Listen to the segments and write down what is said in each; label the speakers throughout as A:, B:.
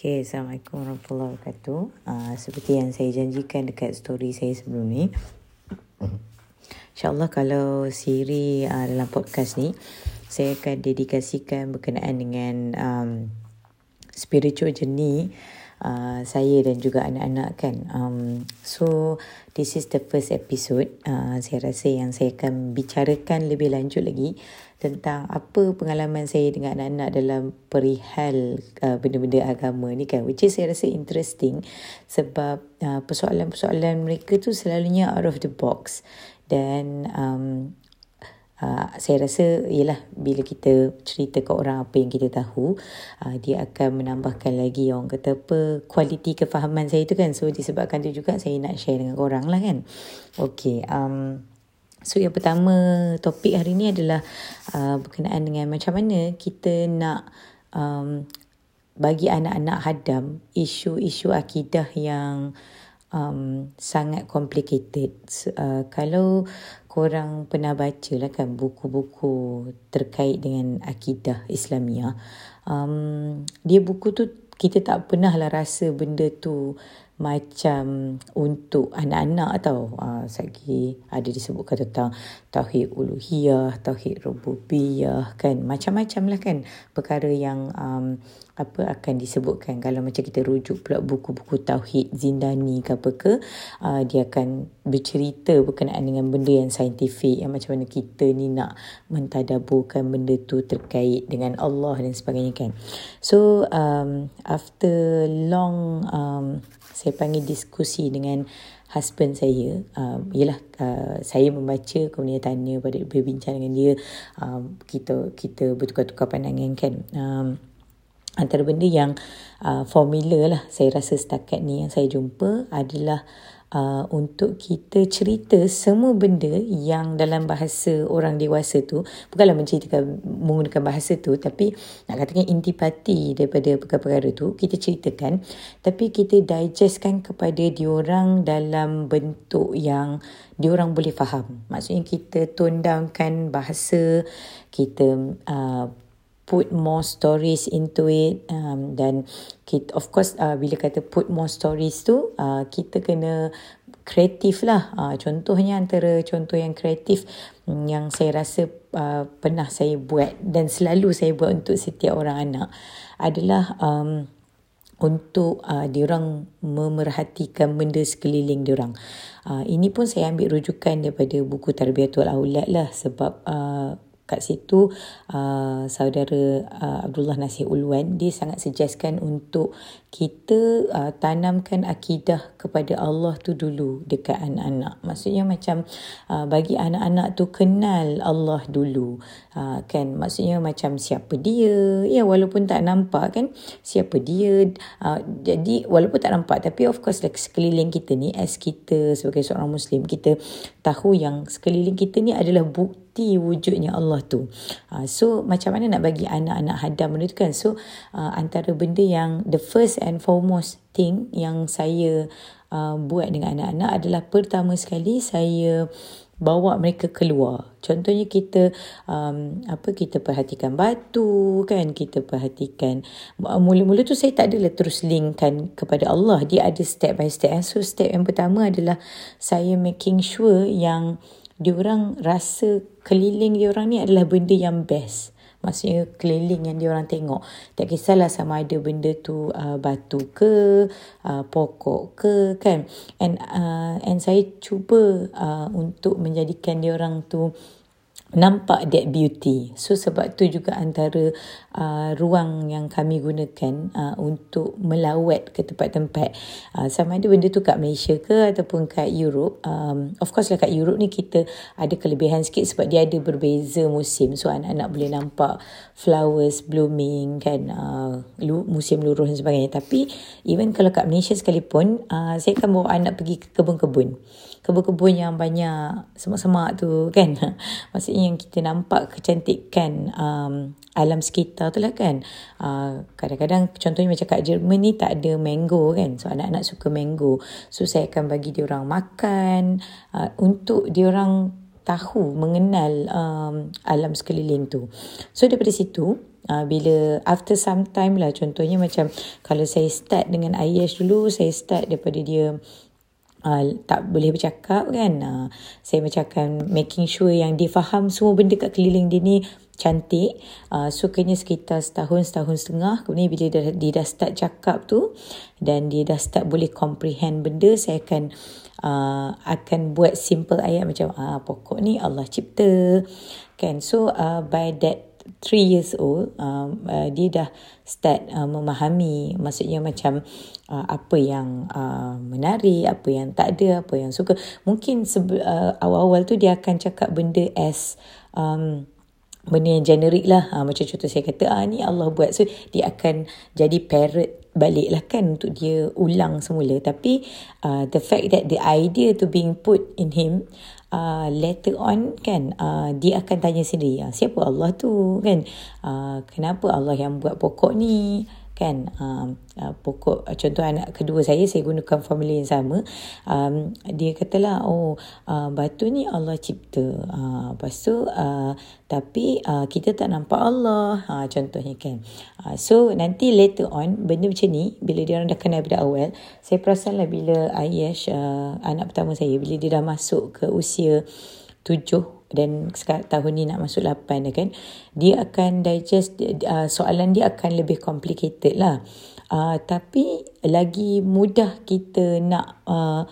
A: Okay, Assalamualaikum warahmatullahi wabarakatuh. Uh, seperti yang saya janjikan dekat story saya sebelum ni. InsyaAllah kalau siri uh, dalam podcast ni, saya akan dedikasikan berkenaan dengan um, spiritual journey uh, saya dan juga anak-anak kan. Um, so this is the first episode. Uh, saya rasa yang saya akan bicarakan lebih lanjut lagi tentang apa pengalaman saya dengan anak-anak dalam perihal uh, benda-benda agama ni kan. Which is saya rasa interesting sebab uh, persoalan-persoalan mereka tu selalunya out of the box. Dan um, Uh, saya rasa ialah bila kita cerita ke orang apa yang kita tahu uh, dia akan menambahkan lagi orang kata apa kualiti kefahaman saya tu kan? So disebabkan tu juga saya nak share dengan orang lah kan. Okay um, so yang pertama topik hari ni adalah uh, berkenaan dengan macam mana kita nak um, bagi anak-anak hadam isu-isu akidah yang um, sangat complicated. Uh, kalau korang pernah baca lah kan buku-buku terkait dengan akidah Islamiah, um, dia buku tu kita tak pernah lah rasa benda tu macam untuk anak-anak tau. Uh, lagi ada disebutkan tentang tauhid uluhiyah, tauhid rububiyah kan. Macam-macam lah kan perkara yang um, apa akan disebutkan kalau macam kita rujuk pula buku-buku tauhid zindani ke apa ke uh, dia akan bercerita berkenaan dengan benda yang saintifik yang macam mana kita ni nak mentadaburkan benda tu terkait dengan Allah dan sebagainya kan so um, after long um, saya panggil diskusi dengan husband saya. Uh, ialah uh, saya membaca kemudian tanya pada berbincang dengan dia. Um, kita kita bertukar-tukar pandangan kan. Um, antara benda yang uh, formula lah saya rasa setakat ni yang saya jumpa adalah uh, untuk kita cerita semua benda yang dalam bahasa orang dewasa tu. Bukanlah menceritakan menggunakan bahasa tu tapi nak katakan intipati daripada perkara-perkara tu kita ceritakan. Tapi kita digestkan kepada diorang dalam bentuk yang diorang boleh faham. Maksudnya kita tone downkan bahasa kita uh, put more stories into it um, dan kita, of course uh, bila kata put more stories tu uh, kita kena kreatif lah uh, contohnya antara contoh yang kreatif yang saya rasa uh, pernah saya buat dan selalu saya buat untuk setiap orang anak adalah um, untuk uh, diorang memerhatikan benda sekeliling diorang. Uh, ini pun saya ambil rujukan daripada buku Tarbiyatul Aulad lah sebab uh, kat situ uh, saudara uh, Abdullah Nasir Ulwan dia sangat suggestkan untuk kita uh, tanamkan akidah kepada Allah tu dulu dekat anak-anak. Maksudnya macam uh, bagi anak-anak tu kenal Allah dulu uh, kan? Maksudnya macam siapa dia? Ya walaupun tak nampak kan? Siapa dia? Uh, jadi walaupun tak nampak tapi of course like sekeliling kita ni as kita sebagai seorang muslim kita tahu yang sekeliling kita ni adalah bukti bukti wujudnya Allah tu. Uh, so macam mana nak bagi anak-anak hadam benda tu kan? So uh, antara benda yang the first and foremost thing yang saya uh, buat dengan anak-anak adalah pertama sekali saya bawa mereka keluar. Contohnya kita um, apa kita perhatikan batu kan, kita perhatikan mula-mula tu saya tak adalah terus linkkan kepada Allah. Dia ada step by step. So step yang pertama adalah saya making sure yang diorang rasa keliling diorang ni adalah benda yang best. Maksudnya keliling yang diorang tengok. Tak kisahlah sama ada benda tu uh, batu ke, uh, pokok ke kan. And uh, and saya cuba uh, untuk menjadikan diorang tu nampak that beauty. So sebab tu juga antara uh, ruang yang kami gunakan uh, untuk melawat ke tempat-tempat. Uh, sama ada benda tu kat Malaysia ke ataupun kat Europe. Um, of course lah kat Europe ni kita ada kelebihan sikit sebab dia ada berbeza musim. So anak-anak boleh nampak flowers blooming kan. Uh, musim luruh dan sebagainya. Tapi even kalau kat Malaysia sekalipun, uh, saya akan bawa anak pergi ke kebun-kebun kebun-kebun yang banyak semak-semak tu kan maksudnya yang kita nampak kecantikan um, alam sekitar tu lah kan. Uh, kadang-kadang contohnya macam kat Jerman ni tak ada mango kan. So anak-anak suka mango. So saya akan bagi dia orang makan. Uh, untuk dia orang tahu mengenal um, alam sekeliling tu. So daripada situ uh, bila after some time lah contohnya macam kalau saya start dengan Ayash dulu saya start daripada dia Uh, tak boleh bercakap kan? Uh, saya macam akan making sure yang dia faham semua benda kat keliling dia ni cantik. Uh, so kena sekitar setahun setahun setengah. Kemudian bila dia, dia dah start cakap tu dan dia dah start boleh comprehend benda saya akan uh, akan buat simple ayat macam uh, pokok ni Allah cipta. Kan? So uh, by that three years old um, uh, dia dah start uh, memahami maksudnya macam uh, apa yang uh, menarik apa yang tak ada apa yang suka. Mungkin uh, awal-awal tu dia akan cakap benda as um, benda yang generik lah. Ha, macam contoh saya kata ah ni Allah buat. So dia akan jadi parrot balik lah kan untuk dia ulang semula. Tapi uh, the fact that the idea to being put in him uh, later on kan uh, dia akan tanya sendiri uh, siapa Allah tu? kan? Uh, kenapa Allah yang buat pokok ni kan um, uh, pokok uh, contoh anak kedua saya saya gunakan formula yang sama. Um, dia katalah oh uh, batu ni Allah cipta. Uh, lepas tu uh, tapi uh, kita tak nampak Allah. Uh, contohnya kan. Uh, so nanti later on benda macam ni bila dia orang dah kenal pada awal saya perasan lah bila Ayesh uh, anak pertama saya bila dia dah masuk ke usia tujuh dan sekarang tahun ni nak masuk 8 dah kan dia akan digest uh, soalan dia akan lebih complicated lah. Uh, tapi lagi mudah kita nak uh,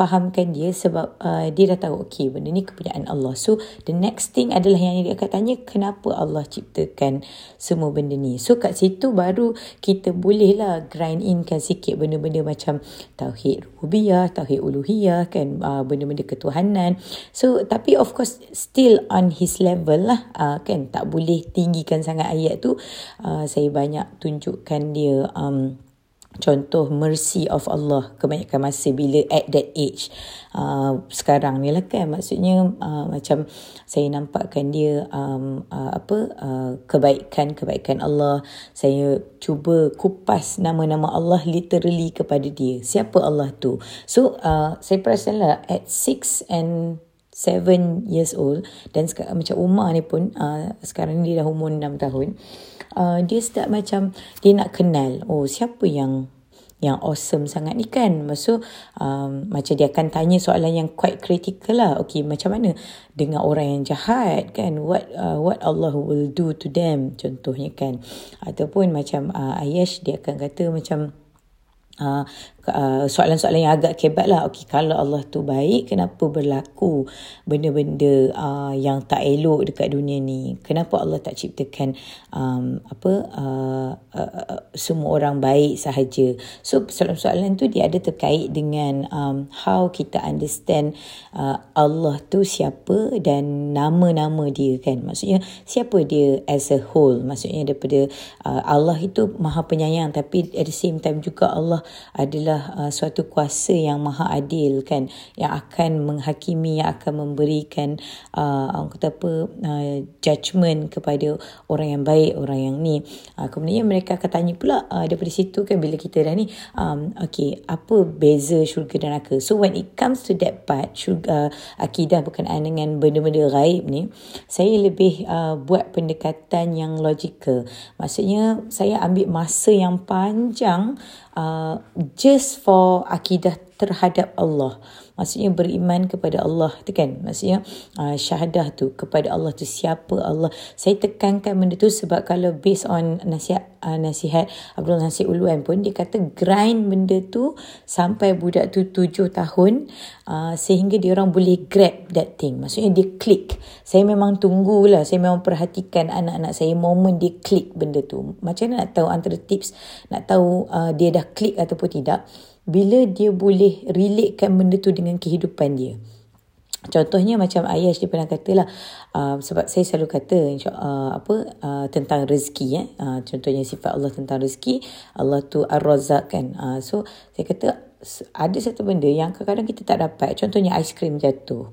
A: fahamkan dia sebab uh, dia dah tahu okey benda ni kepunyaan Allah. So the next thing adalah yang dia akan tanya kenapa Allah ciptakan semua benda ni. So kat situ baru kita bolehlah grind in kan sikit benda-benda macam tauhid rububiyah, tauhid uluhiyah kan uh, benda-benda ketuhanan. So tapi of course still on his level lah uh, kan tak boleh tinggikan sangat ayat tu. Uh, saya banyak tunjukkan dia um, contoh mercy of Allah kebanyakan masa bila at that age. Uh, sekarang ni lah kan maksudnya uh, macam saya nampakkan dia um, uh, apa uh, kebaikan kebaikan Allah. Saya cuba kupas nama-nama Allah literally kepada dia. Siapa Allah tu? So uh, saya perasan lah at 6 and 7 years old. Dan sekarang macam Umar ni pun uh, sekarang ni dia dah umur 6 tahun. Uh, dia start macam dia nak kenal oh siapa yang yang awesome sangat ni kan? Maksud um, macam dia akan tanya soalan yang quite critical lah. Okay macam mana dengan orang yang jahat kan? What uh, what Allah will do to them contohnya kan? Ataupun macam uh, Ayash dia akan kata macam uh, uh, soalan-soalan yang agak kebat lah. Okay, kalau Allah tu baik, kenapa berlaku benda-benda uh, yang tak elok dekat dunia ni? Kenapa Allah tak ciptakan um, apa uh, uh, uh, semua orang baik sahaja? So, soalan-soalan tu dia ada terkait dengan um, how kita understand uh, Allah tu siapa dan nama-nama dia kan? Maksudnya, siapa dia as a whole? Maksudnya, daripada uh, Allah itu maha penyayang tapi at the same time juga Allah adalah uh, suatu kuasa yang maha adil kan yang akan menghakimi yang akan memberikan uh, kata apa uh, judgement kepada orang yang baik orang yang ni. Uh, kemudian mereka akan tanya pula uh, daripada situ kan bila kita dah ni um, okay apa beza syurga dan neraka? So when it comes to that part syurga uh, akidah berkenaan dengan benda-benda gaib ni saya lebih uh, buat pendekatan yang logical maksudnya saya ambil masa yang panjang uh, just for akidah terhadap Allah. Maksudnya beriman kepada Allah tu kan. Maksudnya uh, syahadah tu kepada Allah tu siapa Allah. Saya tekankan benda tu sebab kalau based on nasihat uh, nasihat Abdul Nasir Uluan pun dia kata grind benda tu sampai budak tu tujuh tahun uh, sehingga dia orang boleh grab that thing. Maksudnya dia klik. Saya memang tunggulah. Saya memang perhatikan anak-anak saya moment dia klik benda tu. Macam mana nak tahu antara tips nak tahu uh, dia dah klik ataupun tidak bila dia boleh relatekan benda tu dengan kehidupan dia. Contohnya macam ayah dia pernah katalah uh, sebab saya selalu kata uh, apa uh, tentang rezeki eh. Uh, contohnya sifat Allah tentang rezeki Allah tu ar-razzaq kan. Uh, so saya kata ada satu benda yang kadang-kadang kita tak dapat. Contohnya aiskrim jatuh.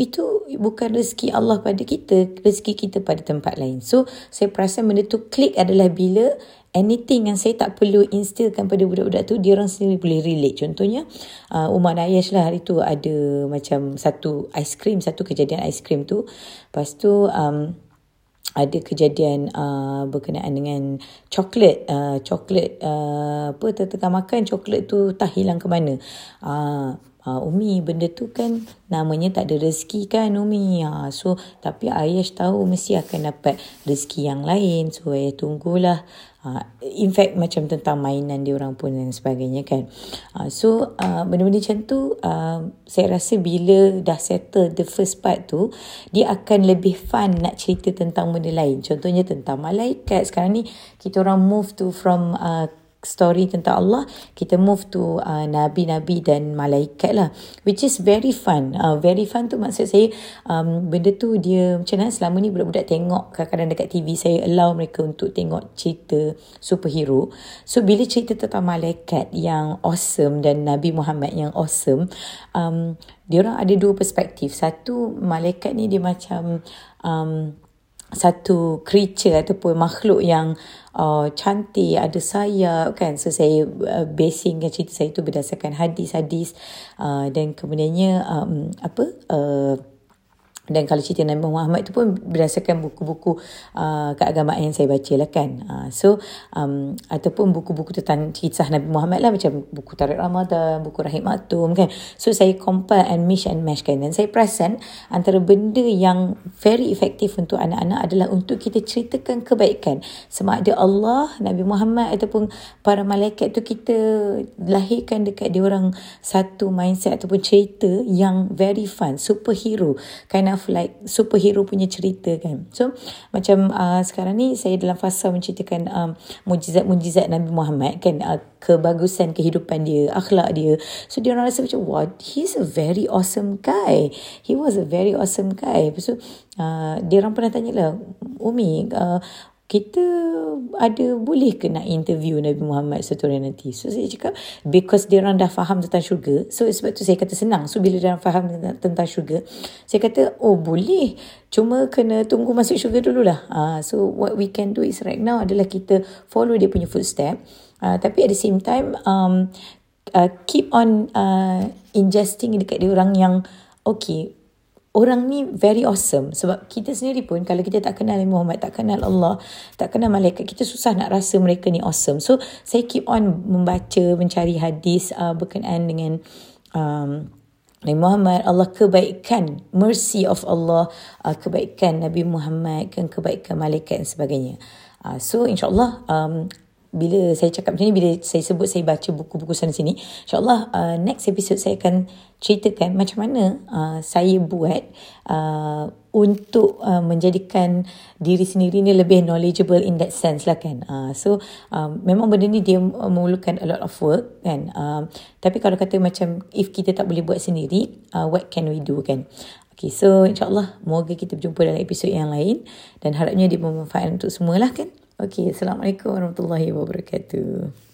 A: Itu bukan rezeki Allah pada kita rezeki kita pada tempat lain. So saya perasan benda tu klik adalah bila anything yang saya tak perlu instillkan pada budak-budak tu dia orang sendiri boleh relate. Contohnya uh, Umar Nayash lah hari tu ada macam satu ice cream satu kejadian ice cream tu. Lepas tu um, ada kejadian uh, berkenaan dengan coklat uh, coklat uh, apa tengah makan coklat tu tak hilang ke mana. Uh, Uh, Umi benda tu kan namanya tak ada rezeki kan Umi? Ha, so tapi Ayash tahu mesti akan dapat rezeki yang lain. So Ayah tunggulah uh, in fact macam tentang mainan dia orang pun dan sebagainya kan. Uh, so uh, benda-benda macam tu uh, saya rasa bila dah settle the first part tu dia akan lebih fun nak cerita tentang benda lain. Contohnya tentang malaikat. Sekarang ni kita orang move to from uh, story tentang Allah kita move to uh, nabi-nabi dan malaikat lah. Which is very fun. Uh, very fun tu maksud saya um, benda tu dia macam mana selama ni budak-budak tengok kadang-kadang dekat TV saya allow mereka untuk tengok cerita superhero. So bila cerita tentang malaikat yang awesome dan Nabi Muhammad yang awesome um, dia orang ada dua perspektif. Satu malaikat ni dia macam um, satu creature ataupun makhluk yang uh, cantik, ada sayap kan. So saya uh, basing cerita saya tu berdasarkan hadis-hadis uh, dan kemudiannya um, apa uh, dan kalau cerita Nabi Muhammad tu pun berdasarkan buku-buku uh, keagamaan yang saya baca lah kan. Uh, so, um, ataupun buku-buku tentang kisah Nabi Muhammad lah macam buku Tarik Ramadan, buku Rahim Maktum kan. So, saya compile and mish and mash kan. Dan saya perasan antara benda yang very effective untuk anak-anak adalah untuk kita ceritakan kebaikan. Sama ada Allah, Nabi Muhammad ataupun para malaikat tu kita lahirkan dekat dia orang satu mindset ataupun cerita yang very fun, superhero. Kind of of like superhero punya cerita kan. So macam uh, sekarang ni saya dalam fasa menceritakan um, mujizat-mujizat Nabi Muhammad kan uh, kebagusan kehidupan dia, akhlak dia. So dia orang rasa macam what? He's a very awesome guy. He was a very awesome guy. So uh, dia orang pernah tanya lah, Umi, uh, kita ada boleh ke nak interview Nabi Muhammad satu hari nanti. So saya cakap because dia orang dah faham tentang syurga. So sebab tu saya kata senang. So bila dia orang faham tentang, tentang syurga, saya kata oh boleh. Cuma kena tunggu masuk syurga dululah. Uh, so what we can do is right now adalah kita follow dia punya footstep. Uh, tapi at the same time um, uh, keep on uh, ingesting dekat dia orang yang okay orang ni very awesome. Sebab kita sendiri pun kalau kita tak kenal Muhammad tak kenal Allah tak kenal malaikat kita susah nak rasa mereka ni awesome. So saya keep on membaca mencari hadis uh, berkenaan dengan um, Nabi Muhammad Allah kebaikan mercy of Allah uh, kebaikan Nabi Muhammad kan kebaikan malaikat dan sebagainya. Uh, so insyaallah um, bila saya cakap macam ni bila saya sebut saya baca buku-buku sana sini insyaallah uh, next episode saya akan ceritakan macam mana uh, saya buat uh, untuk uh, menjadikan diri sendiri ni lebih knowledgeable in that sense lah kan. Uh, so um, memang benda ni dia memerlukan a lot of work kan. Uh, tapi kalau kata macam if kita tak boleh buat sendiri uh, what can we do kan? Okay, so insyaAllah moga kita berjumpa dalam episod yang lain dan harapnya dia bermanfaat untuk semua lah kan. Okey, Assalamualaikum warahmatullahi wabarakatuh.